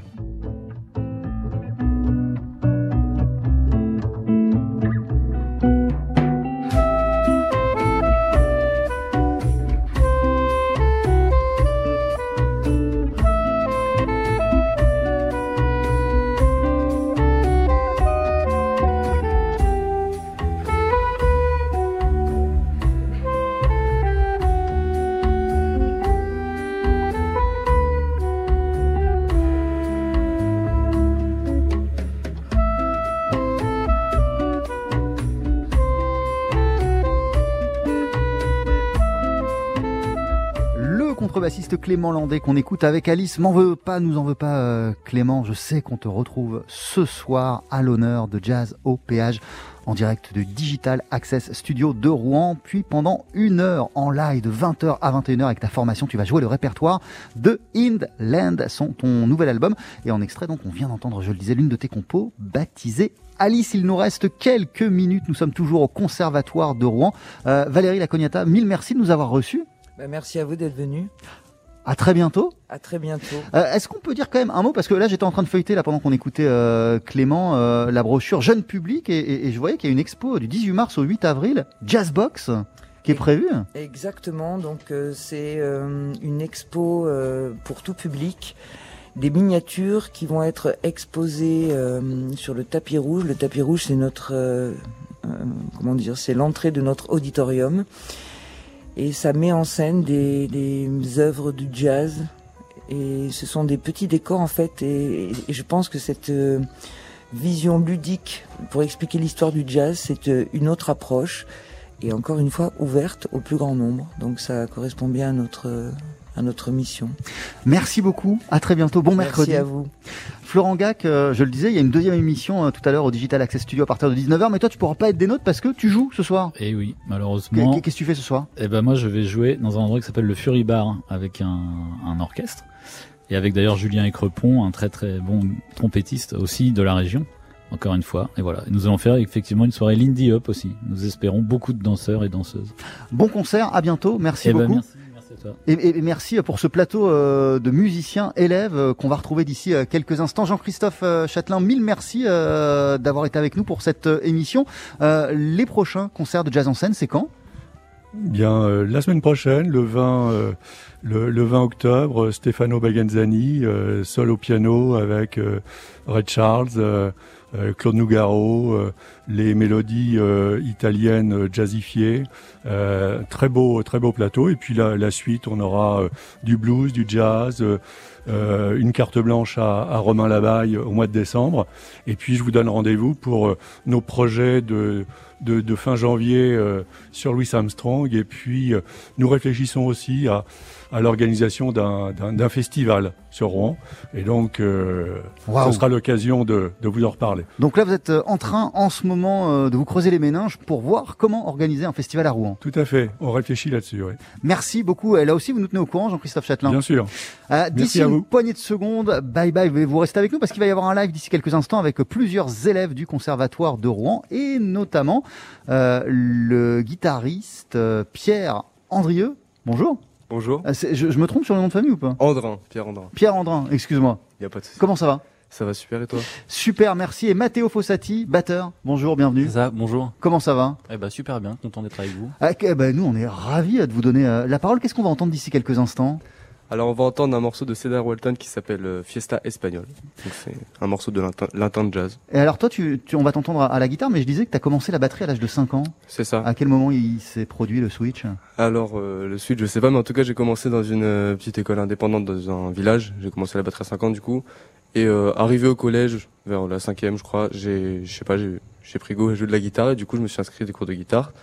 S7: Clément Landais qu'on écoute avec Alice. M'en veux pas, nous en veux pas euh, Clément. Je sais qu'on te retrouve ce soir à l'honneur de Jazz au péage en direct de Digital Access Studio de Rouen. Puis pendant une heure en live de 20h à 21h avec ta formation, tu vas jouer le répertoire de Indland, son, ton nouvel album. Et en extrait, donc, on vient d'entendre, je le disais, l'une de tes compos baptisée Alice, il nous reste quelques minutes. Nous sommes toujours au Conservatoire de Rouen. Euh, Valérie Lacognata, mille merci de nous avoir reçus.
S8: Bah, merci à vous d'être venu.
S7: À très bientôt.
S8: À très bientôt.
S7: Euh, Est-ce qu'on peut dire quand même un mot parce que là j'étais en train de feuilleter là pendant qu'on écoutait euh, Clément euh, la brochure jeune public et, et- et je voyais qu'il y a une expo du 18 mars au 8 avril Jazzbox qui est prévue.
S8: Exactement, donc euh, c'est euh, une expo euh, pour tout public, des miniatures qui vont être exposées euh, sur le tapis rouge. Le tapis rouge, c'est notre, euh, euh, comment dire, c'est l'entrée de notre auditorium, et ça met en scène des, des œuvres du jazz. Et ce sont des petits décors en fait, et, je pense que cette euh, vision ludique pour expliquer l'histoire du jazz, c'est euh, une autre approche et encore une fois ouverte au plus grand nombre. Donc ça correspond bien à notre euh, à notre mission.
S7: Merci beaucoup. À très bientôt. Bon mercredi.
S8: Merci à vous.
S7: Florent Gac, euh, je le disais, il y a une deuxième émission euh, tout à l'heure au Digital Access Studio à partir de 19h. Mais toi, tu pourras pas être des nôtres parce que tu joues ce soir.
S9: Et oui, malheureusement.
S7: Qu'est-ce que tu fais ce soir?
S9: Eh ben moi, je vais jouer dans un endroit qui s'appelle le Fury Bar avec un, un orchestre et avec d'ailleurs Julien Écrepont, un très très bon trompettiste aussi de la région. Encore une fois, et voilà. Nous allons faire effectivement une soirée Lindy Hop aussi. Nous espérons beaucoup de danseurs et danseuses.
S7: Bon concert. À bientôt. Merci
S9: Eh ben,
S7: beaucoup.
S9: merci toi.
S7: Et, et- et merci pour ce plateau euh, de musiciens élèves euh, qu'on va retrouver d'ici euh, quelques instants. Jean-Christophe Châtelain, mille merci d'avoir été avec nous pour cette émission. Les prochains concerts de jazz en scène, c'est quand?
S4: Bien, euh, la semaine prochaine, le 20, euh, le, le 20 octobre, euh, Stefano Baganzani, euh, seul au piano avec euh, Red Charles, Claude Nougaro, les mélodies italiennes jazzifiées. Très beau, très beau plateau. Et puis la, la suite, on aura du blues, du jazz, euh, une carte blanche à, à Romain Labaille au mois de décembre. Et puis je vous donne rendez-vous pour nos projets de, de, de fin janvier euh, sur Louis Armstrong. Et puis nous réfléchissons aussi à, à l'organisation d'un- festival sur Rouen. Et donc euh,
S7: Waouh.
S4: ce sera l'occasion de, de vous en reparler.
S7: Donc là, vous êtes euh, en train en ce moment euh, de vous creuser les méninges pour voir comment organiser un festival à Rouen.
S4: Tout à fait. On réfléchit là-dessus. Oui.
S7: Merci beaucoup. Et là aussi, vous nous tenez au courant, Jean-Christophe Châtelain.
S4: Bien sûr.
S7: Euh, D'ici une
S4: vous.
S7: poignée de secondes, bye bye, vous restez avec nous parce qu'il va y avoir un live d'ici quelques instants avec plusieurs élèves du Conservatoire de Rouen et notamment euh, le guitariste euh, Pierre Andrieux. Bonjour.
S10: Bonjour.
S7: C'est- je, je me trompe sur le nom de famille ou pas?
S10: Andrin, Pierre Andrin.
S7: Pierre Andrin, excuse-moi.
S10: Y a pas de souci.
S7: Comment ça va?
S10: Ça va super et toi?
S7: Super, merci. Et Matteo Fossati, batteur. Bonjour, bienvenue.
S11: C'est ça, bonjour.
S7: Comment ça va?
S11: Eh ben super bien, content d'être avec vous.
S7: Ah, que- ben, Nous, on est ravis de vous donner euh, la parole. Qu'est-ce qu'on va entendre d'ici quelques instants?
S10: Alors on va entendre un morceau de Cedar Walton qui s'appelle euh, Fiesta Espagnol. Donc c'est un morceau de latin de jazz.
S7: Et alors toi, tu, tu- on va t'entendre à, la guitare, mais je disais que tu as commencé la batterie à l'âge de 5 ans.
S10: C'est ça.
S7: À quel moment il s'est produit le switch?
S10: Alors euh, le suite je sais pas mais en tout cas j'ai commencé dans une euh, petite école indépendante dans un village. J'ai commencé la batterie à 5 ans du coup. Et euh, arrivé au collège, vers la cinquième je crois, j'ai je sais pas, j'ai j'ai pris goût à jouer de la guitare et du coup je me suis inscrit à des cours de guitare.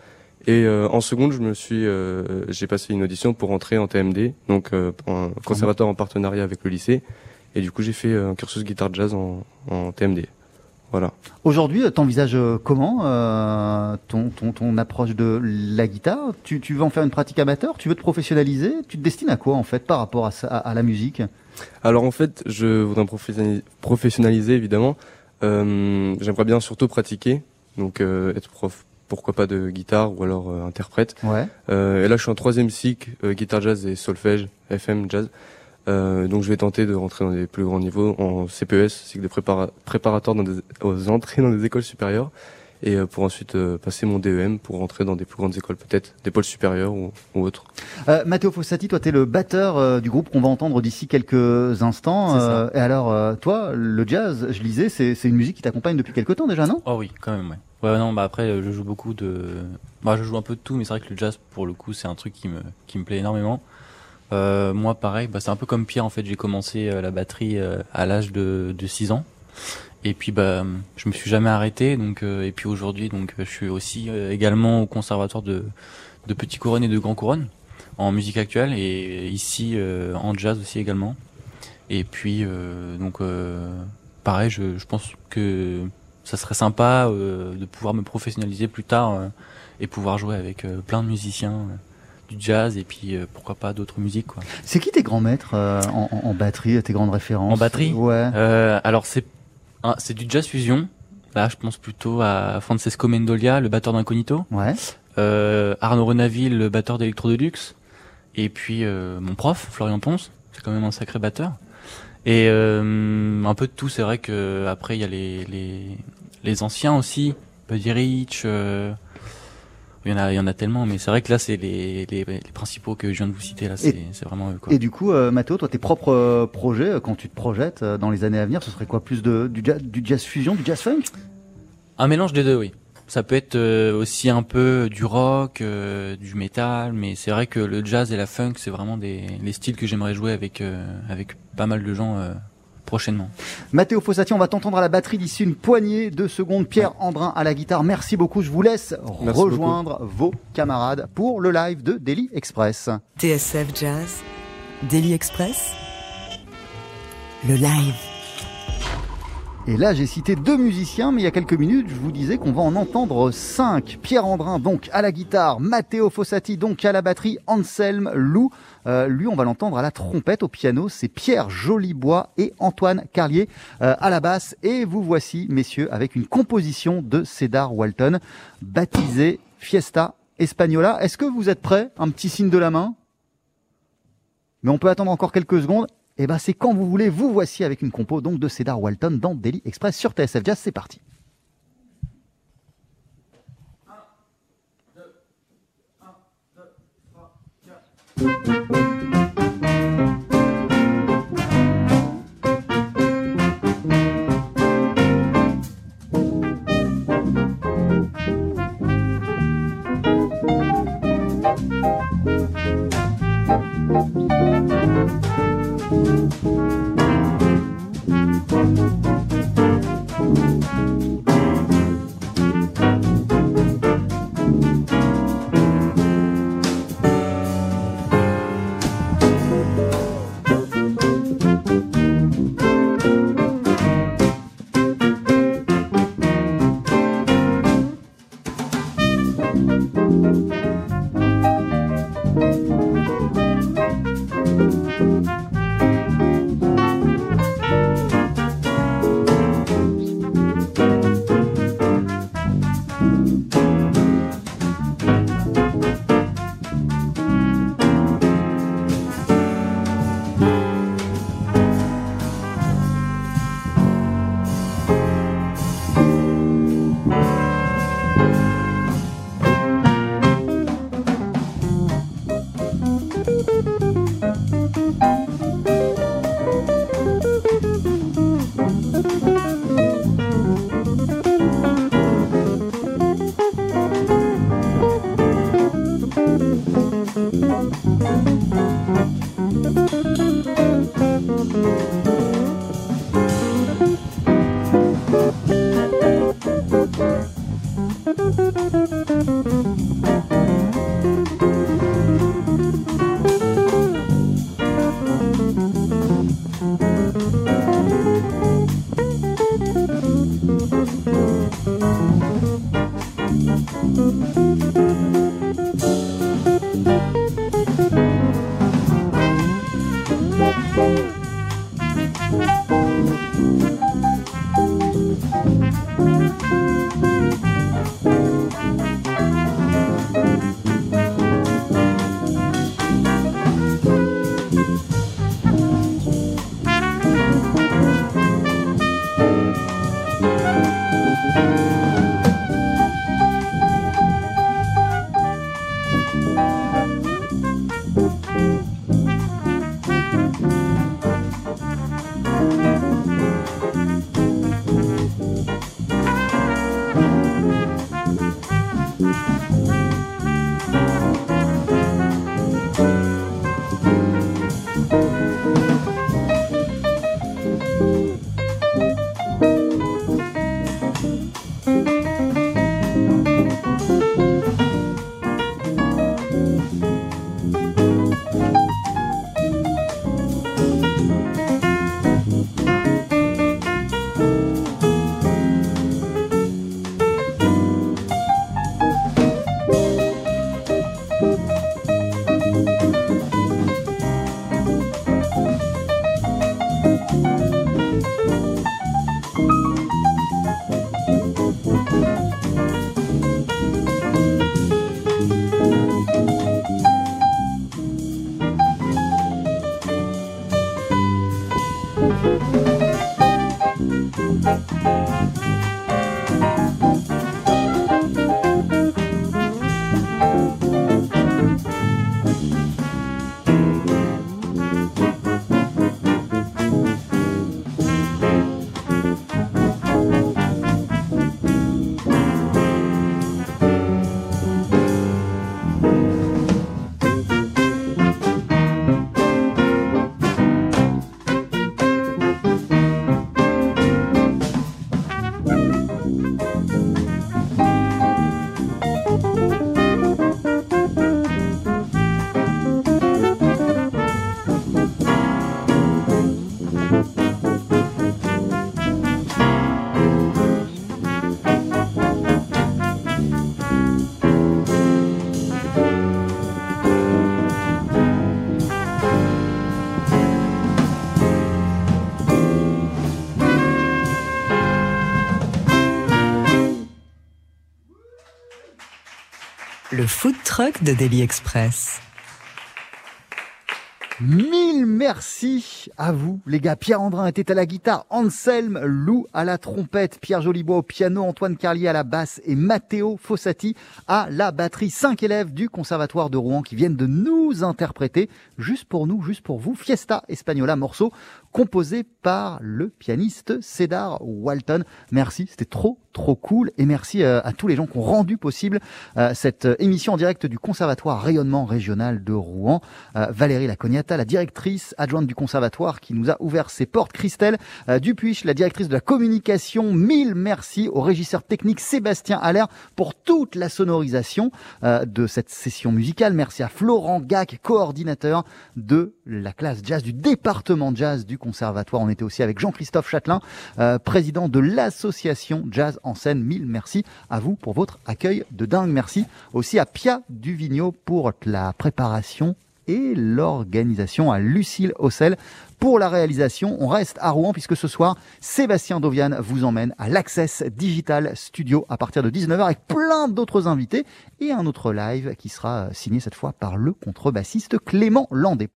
S10: Et euh, en seconde, je me suis, euh, j'ai passé une audition pour entrer en TMD, donc euh, un conservatoire en partenariat avec le lycée. Et du coup, j'ai fait euh, un cursus guitare jazz en, en TMD. Voilà.
S7: Aujourd'hui, t'envisages comment ton, ton, ton approche de la guitare? Tu, tu veux en faire une pratique amateur? Tu veux te professionnaliser? Tu te destines à quoi en fait par rapport à, ça, à, à la musique?
S10: Alors en fait, je voudrais me professionnaliser, évidemment. J'aimerais bien surtout pratiquer, donc être prof, pourquoi pas de guitare ou alors euh, interprète.
S7: Ouais.
S10: Euh, et là, je suis en troisième cycle, euh, guitare jazz et solfège, FM jazz. Euh, donc je vais tenter de rentrer dans des plus grands niveaux en CPES, cycle de prépara- préparatoire dans des, aux entrées dans des écoles supérieures, et euh, pour ensuite euh, passer mon DEM pour rentrer dans des plus grandes écoles peut-être, des pôles supérieurs ou, ou autres.
S7: euh, Matteo Fossati, toi, tu es le batteur euh, du groupe qu'on va entendre d'ici quelques instants.
S11: C'est ça.
S7: Euh, et alors, euh, toi, le jazz, je lisais, c'est une musique qui t'accompagne depuis quelques temps déjà, non?
S11: Oh oui, quand même, ouais. Ouais, non, bah après, je joue beaucoup de. Bah, je joue un peu de tout, mais c'est vrai que le jazz, pour le coup, c'est un truc qui me, qui me plaît énormément. Euh, moi, pareil, bah, c'est un peu comme Pierre, en fait, j'ai commencé euh, la batterie euh, à l'âge de, de 6 ans. Et puis, bah, je me suis jamais arrêté, donc, euh, et puis aujourd'hui, donc, je suis aussi euh, également au conservatoire de, de Petit Couronne et de Grand Couronne, en musique actuelle, et ici, euh, en jazz aussi également. Et puis, donc, pareil, je, je pense que ça serait sympa de pouvoir me professionnaliser plus tard et pouvoir jouer avec plein de musiciens du jazz et puis euh, pourquoi pas d'autres musiques quoi.
S7: C'est qui tes grands maîtres euh, en, en- en batterie, tes grandes références?
S11: En batterie?
S7: Ouais.
S11: Euh, alors c'est un- c'est du jazz fusion. Là, je pense plutôt à Francesco Mendolia, le batteur d'Incognito.
S7: Ouais.
S11: Euh, Arnaud Renaville, le batteur d'Electro Deluxe. Et puis euh, mon prof, Florian Ponce, c'est quand même un sacré batteur. Et euh, un peu de tout, c'est vrai que après il y a les, les, les anciens aussi, Buddy Rich, euh, il y en a il y en a tellement, mais c'est vrai que là c'est les, les, les principaux que je viens de vous citer là, c'est vraiment eux quoi.
S7: Et du coup, euh, Mathéo, toi, tes propres euh, projets, euh, quand tu te projettes euh, dans les années à venir, ce serait quoi? Plus de, du, jazz, du jazz fusion, du jazz funk?
S11: Un mélange des deux, oui. Ça peut être aussi un peu du rock, du métal, mais c'est vrai que le jazz et la funk, c'est vraiment des les styles que j'aimerais jouer avec avec pas mal de gens prochainement.
S7: Mathéo Fossati, on va t'entendre à la batterie d'ici une poignée de secondes. Pierre Andrin à la guitare. Merci beaucoup. Je vous laisse
S10: Merci
S7: rejoindre vos camarades pour le live de Daily Express.
S3: TSF Jazz, Daily Express, le live.
S7: Et là, j'ai cité deux musiciens, mais il y a quelques minutes, je vous disais qu'on va en entendre cinq. Pierre Andrin, donc, à la guitare, Matteo Fossati, donc, à la batterie, Anselme Lou. Euh, lui, on va l'entendre à la trompette, au piano, c'est Pierre Jolibois et Antoine Carlier euh, à la basse. Et vous voici, messieurs, avec une composition de Cedar Walton, baptisée Fiesta Espagnola. Est-ce que vous êtes prêts? Un petit signe de la main mais on peut attendre encore quelques secondes. Et ben c'est quand vous voulez, vous voici avec une compo donc de Cedar Walton dans Daily Express sur TSF Jazz. C'est parti.
S3: Le food truck de Daily Express.
S7: Mille merci à vous, les gars. Pierre Andrin était à la guitare, Anselme Lou à la trompette, Pierre Jolibois au piano, Antoine Carlier à la basse et Matteo Fossati à la batterie. Cinq élèves du Conservatoire de Rouen qui viennent de nous interpréter, juste pour nous, juste pour vous, Fiesta Espagnola, morceau composé par le pianiste Cédar Walton. Merci, c'était trop, trop cool. Et merci euh, à tous les gens qui ont rendu possible euh, cette euh, émission en direct du Conservatoire Rayonnement Régional de Rouen. Valérie Lacognata, la directrice adjointe du Conservatoire qui nous a ouvert ses portes. Christelle Dupuis, la directrice de la communication. Mille merci au régisseur technique Sébastien Allaire pour toute la sonorisation de cette session musicale. Merci à Florent Gac, coordinateur de la classe jazz du département jazz du Conservatoire. On était aussi avec Jean-Christophe Châtelain, euh, président de l'association Jazz en scène. Mille merci à vous pour votre accueil de dingue. Merci aussi à Pia Duvigneau pour la préparation et l'organisation à Lucille Ossel pour la réalisation. On reste à Rouen puisque ce soir, Sébastien Dovian vous emmène à l'Access Digital Studio à partir de 19h avec plein d'autres invités et un autre live qui sera signé cette fois par le contrebassiste Clément Landé.